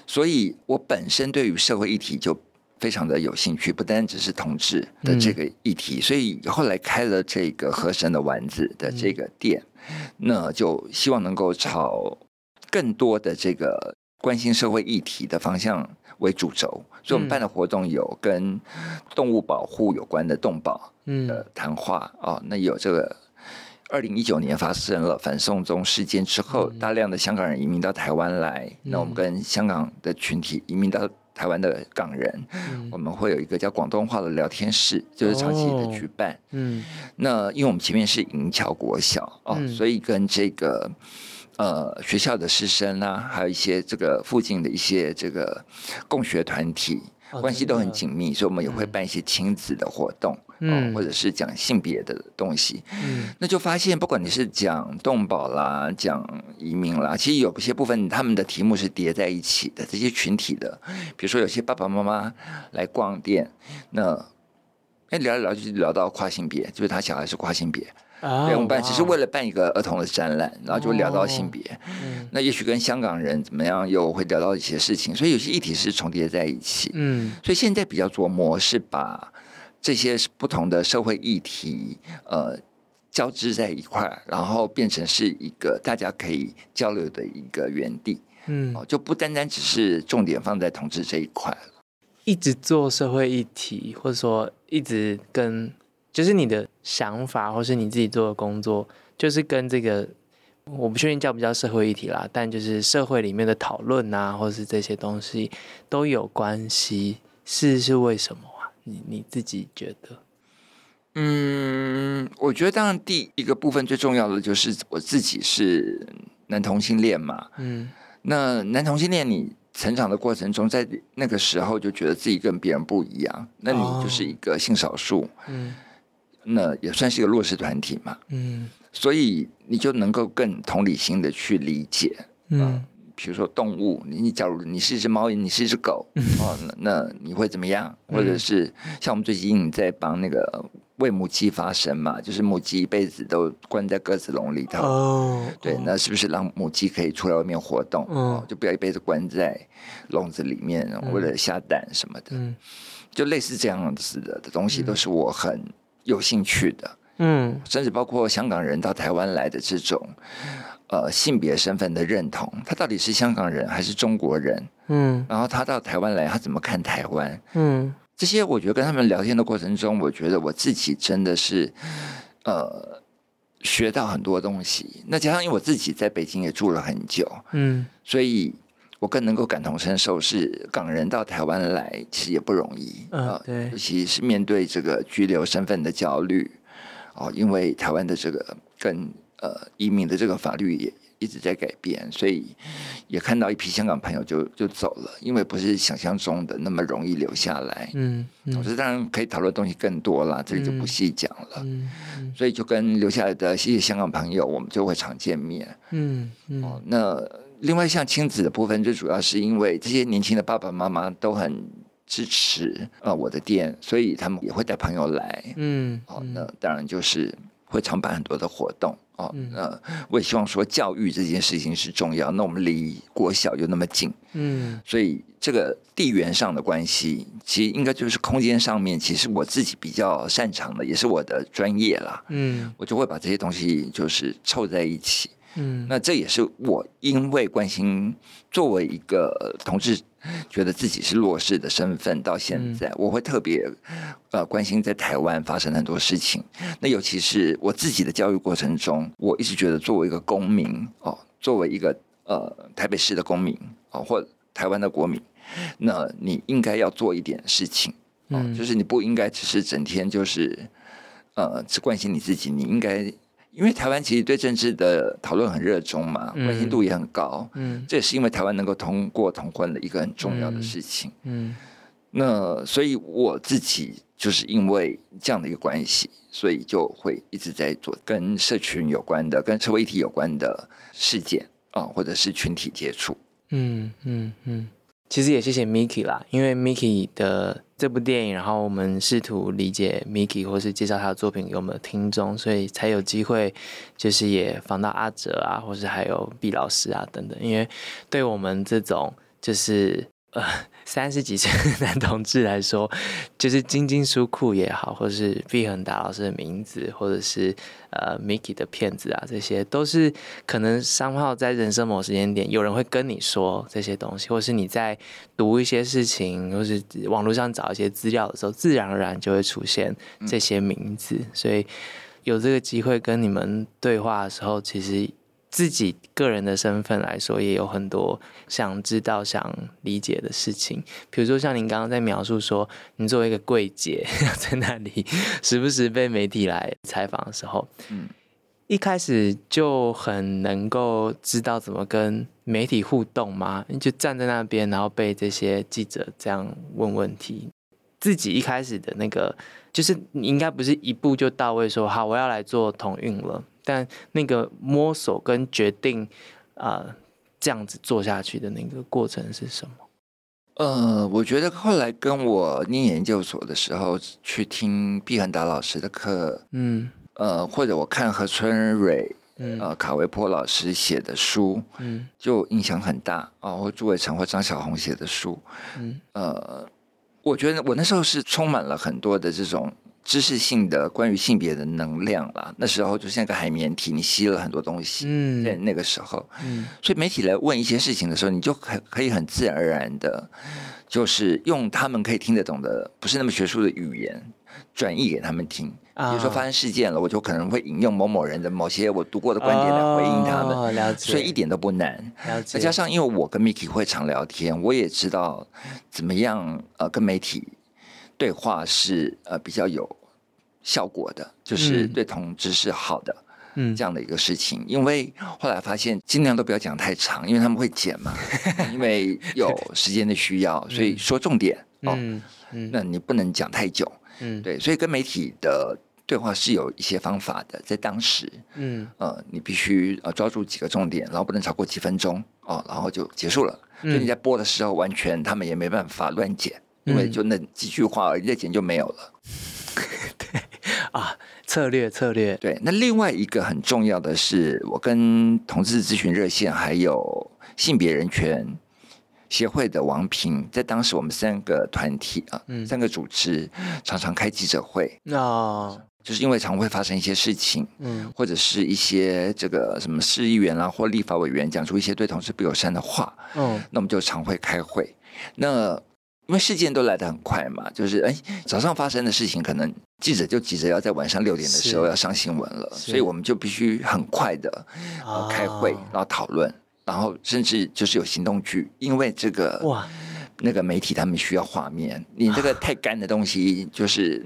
所以我本身对于社会议题就非常的有兴趣，不单只是同志的这个议题，嗯、所以后来开了这个和神的丸子的这个店，嗯、那就希望能够朝更多的这个关心社会议题的方向为主轴，所以我们办的活动有跟动物保护有关的动保的谈话哦，那有这个二零一九年发生了反送中事件之后，嗯、大量的香港人移民到台湾来，嗯、那我们跟香港的群体移民到。台湾的港人，嗯、我们会有一个叫广东话的聊天室，就是长期的举办。哦、嗯，那因为我们前面是银桥国小哦，嗯、所以跟这个呃学校的师生啊，还有一些这个附近的一些这个共学团体。关系都很紧密，所以我们也会办一些亲子的活动，嗯，或者是讲性别的东西，嗯，那就发现，不管你是讲动保啦，讲移民啦，其实有些部分他们的题目是叠在一起的，这些群体的，比如说有些爸爸妈妈来逛店，那哎聊一聊就聊到跨性别，就是他小孩是跨性别。Oh, 对，我们办只是为了办一个儿童的展览，然后就会聊到性别。Oh, 那也许跟香港人怎么样，又会聊到一些事情，所以有些议题是重叠在一起。嗯，所以现在比较琢磨是把这些不同的社会议题，呃，交织在一块，然后变成是一个大家可以交流的一个园地。嗯，就不单单只是重点放在同志这一块了。一直做社会议题，或者说一直跟。就是你的想法，或是你自己做的工作，就是跟这个我不确定叫不叫社会议题啦，但就是社会里面的讨论啊，或是这些东西都有关系，是是为什么啊？你你自己觉得？嗯，我觉得当然第一个部分最重要的就是我自己是男同性恋嘛，嗯，那男同性恋你成长的过程中，在那个时候就觉得自己跟别人不一样，那你就是一个性少数，哦，嗯。那也算是一个弱势团体嘛，嗯，所以你就能够更同理心的去理解，嗯，呃、比如说动物，你你假如你是一只猫，你是一只狗，嗯、哦，那那你会怎么样？或者是像我们最近在帮那个为母鸡发声嘛，就是母鸡一辈子都关在鸽子笼里头，哦，对，那是不是让母鸡可以出来外面活动？嗯、哦，就不要一辈子关在笼子里面，为了下蛋什么的，嗯，就类似这样子的的东西，都是我很。有兴趣的，嗯，甚至包括香港人到台湾来的这种，呃，性别身份的认同，他到底是香港人还是中国人？嗯，然后他到台湾来，他怎么看台湾？嗯，这些我觉得跟他们聊天的过程中，我觉得我自己真的是，呃，学到很多东西。那加上因为我自己在北京也住了很久，嗯，所以。我更能够感同身受，是港人到台湾来其实也不容易啊，对、呃，尤其是面对这个居留身份的焦虑哦，因为台湾的这个跟呃移民的这个法律也一直在改变，所以也看到一批香港朋友就就走了，因为不是想象中的那么容易留下来。嗯，嗯我觉得当然可以讨论东西更多了，这里就不细讲了。嗯，嗯所以就跟留下来的这些香港朋友，我们就会常见面。嗯嗯，哦，那。另外，像亲子的部分，最主要是因为这些年轻的爸爸妈妈都很支持啊我的店，所以他们也会带朋友来。嗯，好，那当然就是会常办很多的活动哦。嗯、呃，我也希望说教育这件事情是重要。那我们离国小又那么近，嗯，所以这个地缘上的关系，其实应该就是空间上面，其实我自己比较擅长的，也是我的专业啦。嗯，我就会把这些东西就是凑在一起。嗯，那这也是我因为关心作为一个同志，觉得自己是弱势的身份，到现在我会特别呃关心在台湾发生很多事情。那尤其是我自己的教育过程中，我一直觉得作为一个公民哦，作为一个呃台北市的公民哦，或台湾的国民，那你应该要做一点事情哦，就是你不应该只是整天就是呃只关心你自己，你应该。因为台湾其实对政治的讨论很热衷嘛，关心度也很高。嗯，这也是因为台湾能够通过同婚的一个很重要的事情。嗯，那所以我自己就是因为这样的一个关系，所以就会一直在做跟社群有关的、跟社会议题有关的事件啊，或者是群体接触。嗯嗯嗯。其实也谢谢 Miki 啦，因为 Miki 的这部电影，然后我们试图理解 Miki，或是介绍他的作品给我们的听众，所以才有机会，就是也访到阿哲啊，或是还有毕老师啊等等。因为对我们这种就是。呃，三十几岁的男同志来说，就是金金书库也好，或者是毕恒达老师的名字，或者是呃 Mickey 的片子啊，这些都是可能商号在人生某时间点，有人会跟你说这些东西，或是你在读一些事情，或是网络上找一些资料的时候，自然而然就会出现这些名字。嗯、所以有这个机会跟你们对话的时候，其实。自己个人的身份来说，也有很多想知道、想理解的事情。比如说，像您刚刚在描述说，你作为一个柜姐 在那里，时不时被媒体来采访的时候，嗯，一开始就很能够知道怎么跟媒体互动吗？你就站在那边，然后被这些记者这样问问题。自己一开始的那个，就是你应该不是一步就到位说，说好我要来做同运了。但那个摸索跟决定，啊、呃，这样子做下去的那个过程是什么？呃，我觉得后来跟我念研究所的时候，去听毕恒达老师的课，嗯，呃，或者我看何春蕊，嗯，呃，卡维坡老师写的书，嗯，就影响很大啊、呃，或朱伟成或张小红写的书，嗯，呃，我觉得我那时候是充满了很多的这种。知识性的关于性别的能量啦，那时候就像个海绵体，你吸了很多东西。嗯，在那个时候，嗯，所以媒体来问一些事情的时候，你就可可以很自然而然的，就是用他们可以听得懂的，不是那么学术的语言转译给他们听。比如说发生事件了，我就可能会引用某某人的某些我读过的观点来回应他们。哦，了解。所以一点都不难。了解。再加上因为我跟 Miki 会常聊天，我也知道怎么样呃跟媒体。对话是呃比较有效果的，就是对同志是好的，嗯，这样的一个事情。因为后来发现尽量都不要讲太长，因为他们会剪嘛，因为有时间的需要，所以说重点哦。那你不能讲太久，嗯，对。所以跟媒体的对话是有一些方法的，在当时，嗯呃，你必须呃抓住几个重点，然后不能超过几分钟哦，然后就结束了。所以你在播的时候，完全他们也没办法乱剪。因为就那几句话而已，再剪就没有了。对啊，策略策略。对，那另外一个很重要的是，我跟同志咨询热线还有性别人权协会的王平，在当时我们三个团体啊，嗯、三个组织常常开记者会。哦，就是因为常会发生一些事情，嗯，或者是一些这个什么市议员啊或立法委员讲出一些对同志不友善的话，嗯，那我们就常会开会。那因为事件都来得很快嘛，就是哎，早上发生的事情，可能记者就急着要在晚上六点的时候要上新闻了，所以我们就必须很快的开会，然后讨论，然后甚至就是有行动剧，因为这个哇，那个媒体他们需要画面，你这个太干的东西就是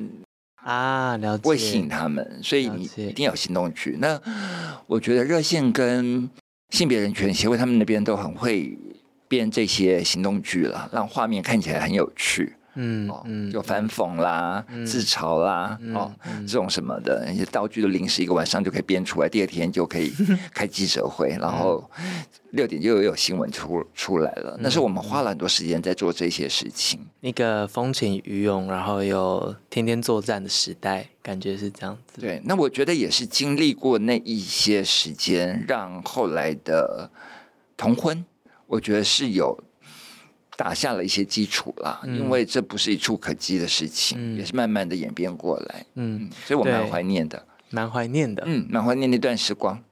啊，了解，不会吸引他们，所以你一定要有行动剧。那我觉得热线跟性别人权协会他们那边都很会编这些行动剧了，让画面看起来很有趣。嗯哦，就反讽啦、嗯、自嘲啦，嗯、哦，嗯、这种什么的一些道具的临时一个晚上就可以编出来，第二天就可以 开记者会，然后六点就又有新闻出出来了。那是我们花了很多时间在做这些事情。那个风起云涌，然后又天天作战的时代，感觉是这样子。对，那我觉得也是经历过那一些时间，让后来的同婚，我觉得是有。打下了一些基础啦，嗯、因为这不是一触可及的事情，嗯、也是慢慢的演变过来。嗯，所以我蛮怀念的，蛮怀念的，嗯，蛮怀念那段时光。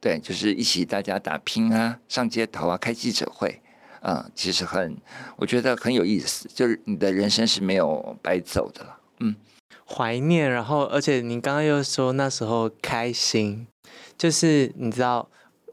对，就是一起大家打拼啊，上街头啊，开记者会啊、嗯，其实很，我觉得很有意思。就是你的人生是没有白走的了。嗯，怀念，然后而且你刚刚又说那时候开心，就是你知道，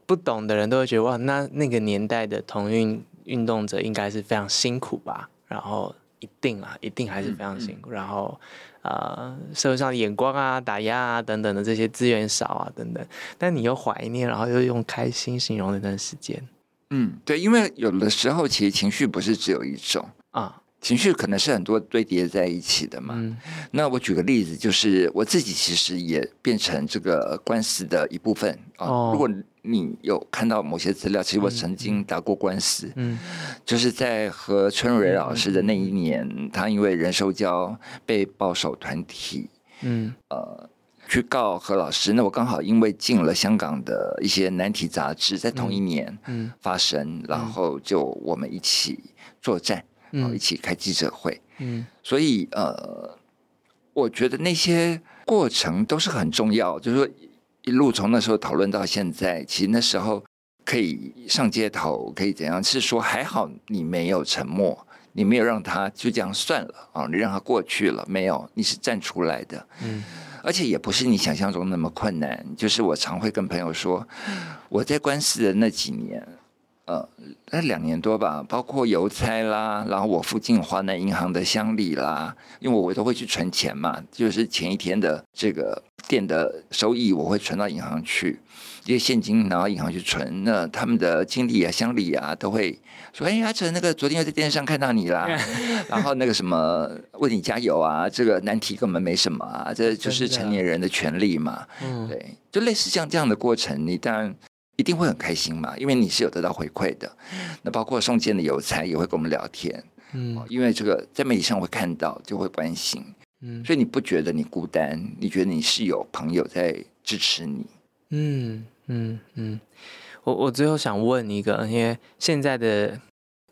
不懂的人都会觉得哇，那那个年代的同运。运动者应该是非常辛苦吧，然后一定啊，一定还是非常辛苦。嗯嗯、然后，呃，社会上的眼光啊、打压啊等等的这些资源少啊等等，但你又怀念，然后又用开心形容那段时间。嗯，对，因为有的时候其实情绪不是只有一种啊。情绪可能是很多堆叠在一起的嘛。嗯、那我举个例子，就是我自己其实也变成这个官司的一部分啊。哦、如果你有看到某些资料，其实我曾经打过官司。嗯，就是在和春蕊老师的那一年，嗯、他因为人兽交被保守团体，嗯，呃，去告何老师。那我刚好因为进了香港的一些难题杂志，在同一年发生，嗯、然后就我们一起作战。然后一起开记者会，嗯，所以呃，我觉得那些过程都是很重要。就是说，一路从那时候讨论到现在，其实那时候可以上街头，可以怎样？是说还好你没有沉默，你没有让他就这样算了啊，你让他过去了，没有，你是站出来的，嗯，而且也不是你想象中那么困难。就是我常会跟朋友说，我在官司的那几年。呃，那两年多吧，包括邮差啦，然后我附近华南银行的乡里啦，因为我都会去存钱嘛，就是前一天的这个店的收益，我会存到银行去，因为现金拿到银行去存。那他们的经理啊、乡里啊，都会说：“哎，阿成，那个昨天又在电视上看到你啦，然后那个什么为你加油啊，这个难题根本没什么啊，这就是成年人的权利嘛。”嗯，对，就类似像这样的过程，你当然。一定会很开心嘛，因为你是有得到回馈的。那包括送件的邮差也会跟我们聊天，嗯，因为这个在媒体上会看到，就会关心，嗯，所以你不觉得你孤单？你觉得你是有朋友在支持你？嗯嗯嗯。我我最后想问一个，因为现在的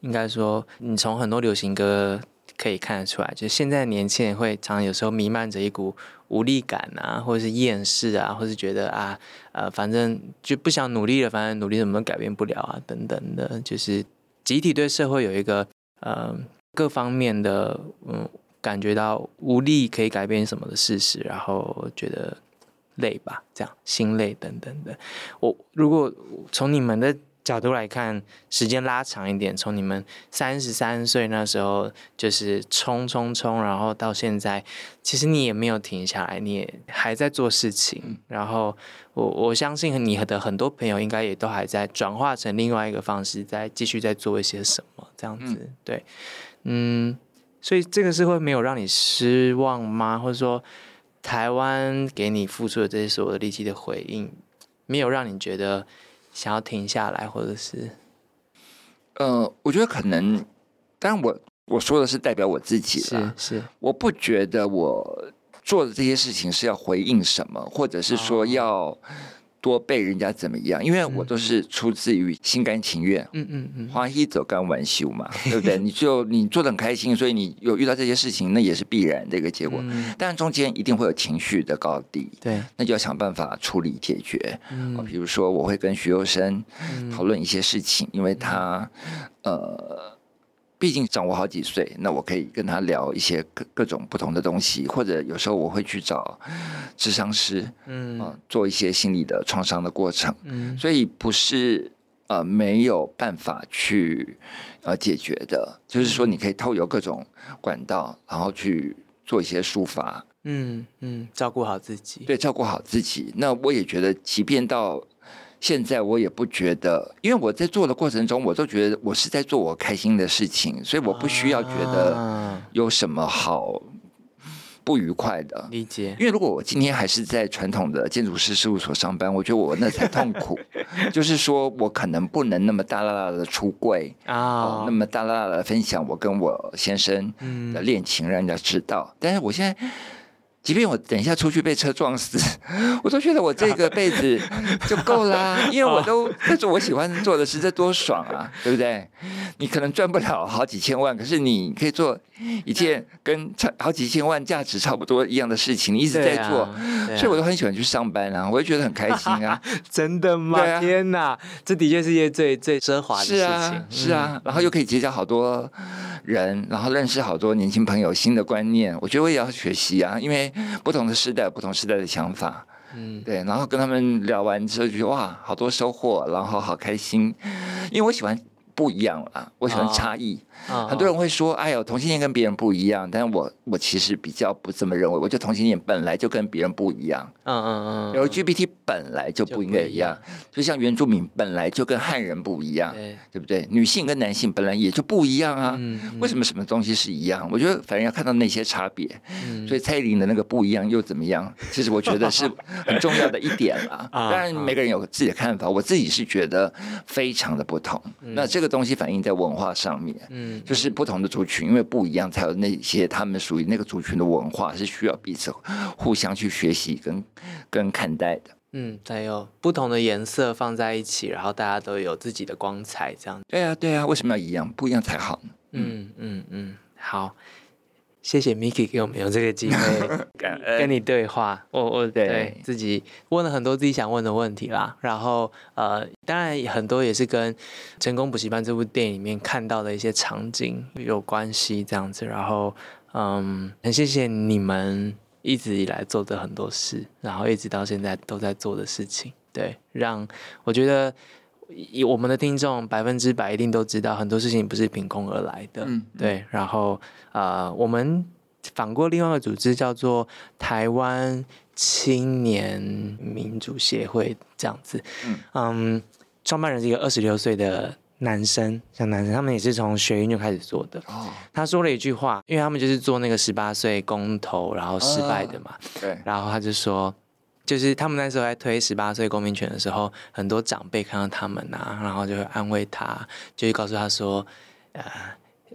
应该说，你从很多流行歌。可以看得出来，就现在年轻人会常常有时候弥漫着一股无力感啊，或者是厌世啊，或是觉得啊，呃，反正就不想努力了，反正努力怎么都改变不了啊，等等的，就是集体对社会有一个呃各方面的嗯感觉到无力可以改变什么的事实，然后觉得累吧，这样心累等等的。我如果从你们的。角度来看，时间拉长一点，从你们三十三岁那时候就是冲冲冲，然后到现在，其实你也没有停下来，你也还在做事情。然后我我相信你的很多朋友应该也都还在转化成另外一个方式，在继续在做一些什么这样子。嗯对，嗯，所以这个是会没有让你失望吗？或者说，台湾给你付出的这些所有的力气的回应，没有让你觉得？想要停下来，或者是，呃，我觉得可能，当然我我说的是代表我自己了，是，是，我不觉得我做的这些事情是要回应什么，或者是说要。哦多被人家怎么样？因为我都是出自于心甘情愿，嗯嗯嗯，欢喜走甘愿受嘛，对不对？你就你做的很开心，所以你有遇到这些事情，那也是必然的一个结果。嗯、但中间一定会有情绪的高低，对，那就要想办法处理解决。嗯，比如说我会跟徐优生讨论一些事情，嗯、因为他呃。毕竟长我好几岁，那我可以跟他聊一些各各种不同的东西，或者有时候我会去找智商师，嗯、呃，做一些心理的创伤的过程，嗯，所以不是呃没有办法去呃解决的，就是说你可以透过各种管道，然后去做一些抒发，嗯嗯，照顾好自己，对，照顾好自己。那我也觉得，即便到现在我也不觉得，因为我在做的过程中，我都觉得我是在做我开心的事情，所以我不需要觉得有什么好。不愉快的理解，因为如果我今天还是在传统的建筑师事务所上班，我觉得我那才痛苦。就是说我可能不能那么大剌剌的出柜啊、oh. 呃，那么大剌剌的分享我跟我先生的恋情，让人家知道。嗯、但是我现在。即便我等一下出去被车撞死，我都觉得我这个辈子 就够啦，因为我都在做我喜欢做的事，这多爽啊，对不对？你可能赚不了好几千万，可是你可以做一件跟好几千万价值差不多一样的事情，你一直在做，啊啊、所以我都很喜欢去上班啊，我也觉得很开心啊。真的吗？啊、天哪，这的确是一件最最奢华的事情，是啊，是啊，然后又可以结交好多人，然后认识好多年轻朋友，新的观念，我觉得我也要学习啊，因为。不同的时代，不同时代的想法，嗯，对，然后跟他们聊完之后，就觉得哇，好多收获，然后好开心，因为我喜欢不一样啊，我喜欢差异。哦很多人会说：“哎呦，同性恋跟别人不一样。”但是我我其实比较不这么认为。我觉得同性恋本来就跟别人不一样。嗯嗯嗯。LGBT 本来就不应该一样，就像原住民本来就跟汉人不一样，对不对？女性跟男性本来也就不一样啊。为什么什么东西是一样？我觉得反正要看到那些差别。所以蔡依林的那个不一样又怎么样？其实我觉得是 很重要的一点啦。当然每个人有自己的看法，我自己是觉得非常的不同。那这个东西反映在文化上面。嗯。就是不同的族群，因为不一样，才有那些他们属于那个族群的文化，是需要彼此互相去学习跟跟看待的。嗯，还有不同的颜色放在一起，然后大家都有自己的光彩，这样。对啊，对啊，为什么要一样？不一样才好呢？嗯嗯嗯，好。谢谢 Miki 给我们有这个机会 跟你对话，我我对自己问了很多自己想问的问题啦，然后呃，当然很多也是跟《成功补习班》这部电影里面看到的一些场景有关系，这样子，然后嗯，很谢谢你们一直以来做的很多事，然后一直到现在都在做的事情，对，让我觉得。以我们的听众百分之百一定都知道，很多事情不是凭空而来的，嗯、对。然后呃，我们访过另外一个组织叫做台湾青年民主协会，这样子，嗯，嗯，创办人是一个二十六岁的男生，像男生，他们也是从学运就开始做的。哦，他说了一句话，因为他们就是做那个十八岁公投，然后失败的嘛，哦、对。然后他就说。就是他们那时候在推十八岁公民权的时候，很多长辈看到他们啊，然后就会安慰他，就会告诉他说，呃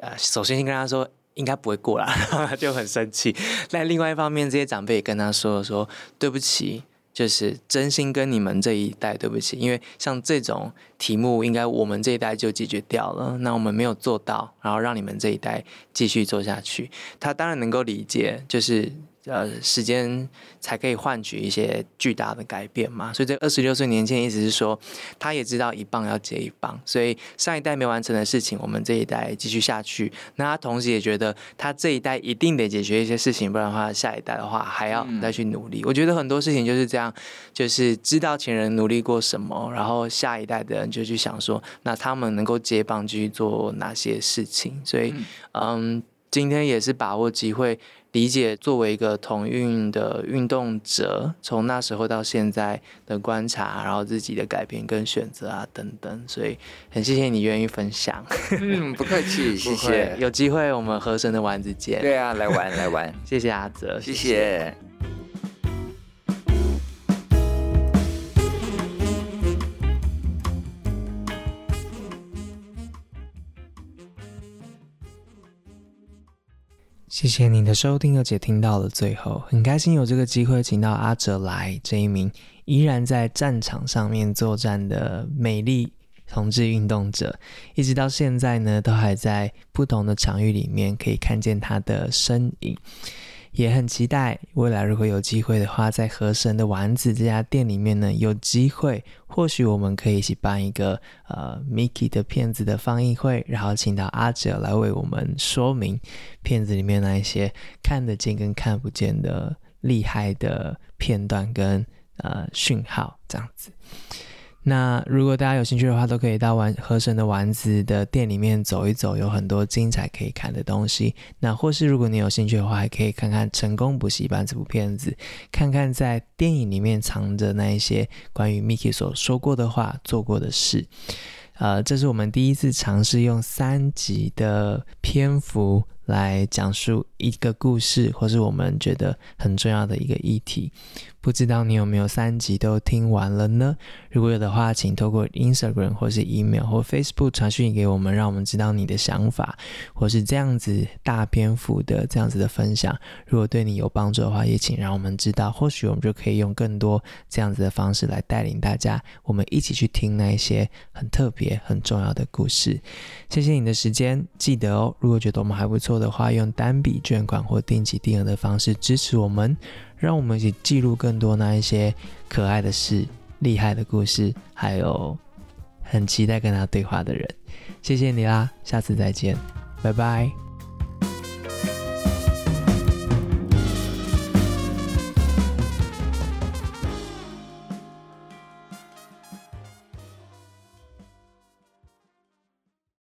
呃，首先先跟他说应该不会过啦，然后他就很生气。但另外一方面，这些长辈也跟他说说对不起，就是真心跟你们这一代对不起，因为像这种题目，应该我们这一代就解决掉了，那我们没有做到，然后让你们这一代继续做下去。他当然能够理解，就是。呃，时间才可以换取一些巨大的改变嘛。所以这二十六岁年轻人意思是说，他也知道一棒要接一棒，所以上一代没完成的事情，我们这一代继续下去。那他同时也觉得，他这一代一定得解决一些事情，不然的话，下一代的话还要再去努力。嗯、我觉得很多事情就是这样，就是知道前人努力过什么，然后下一代的人就去想说，那他们能够接棒继续做哪些事情。所以，嗯，今天也是把握机会。理解作为一个同运的运动者，从那时候到现在的观察，然后自己的改变跟选择啊等等，所以很谢谢你愿意分享。嗯，不客气，谢谢。有机会我们合神的丸子见。对啊，来玩来玩。谢谢阿泽，谢谢。谢谢谢谢你的收听，而且听到了最后，很开心有这个机会请到阿哲来，这一名依然在战场上面作战的美丽同志运动者，一直到现在呢，都还在不同的场域里面可以看见他的身影。也很期待未来，如果有机会的话，在河神的丸子这家店里面呢，有机会，或许我们可以一起办一个呃 Miki 的片子的放映会，然后请到阿哲来为我们说明片子里面那一些看得见跟看不见的厉害的片段跟呃讯号，这样子。那如果大家有兴趣的话，都可以到丸河神的丸子的店里面走一走，有很多精彩可以看的东西。那或是如果你有兴趣的话，还可以看看《成功补习班》这部片子，看看在电影里面藏着那一些关于 Mickey 所说过的话、做过的事。呃，这是我们第一次尝试用三集的篇幅。来讲述一个故事，或是我们觉得很重要的一个议题。不知道你有没有三集都听完了呢？如果有的话，请透过 Instagram 或是 email 或 Facebook 传讯给我们，让我们知道你的想法，或是这样子大篇幅的这样子的分享。如果对你有帮助的话，也请让我们知道，或许我们就可以用更多这样子的方式来带领大家，我们一起去听那一些很特别、很重要的故事。谢谢你的时间，记得哦。如果觉得我们还不错的话，用单笔捐款或定期定额的方式支持我们。让我们一起记录更多那一些可爱的事、厉害的故事，还有很期待跟他对话的人。谢谢你啦，下次再见，拜拜。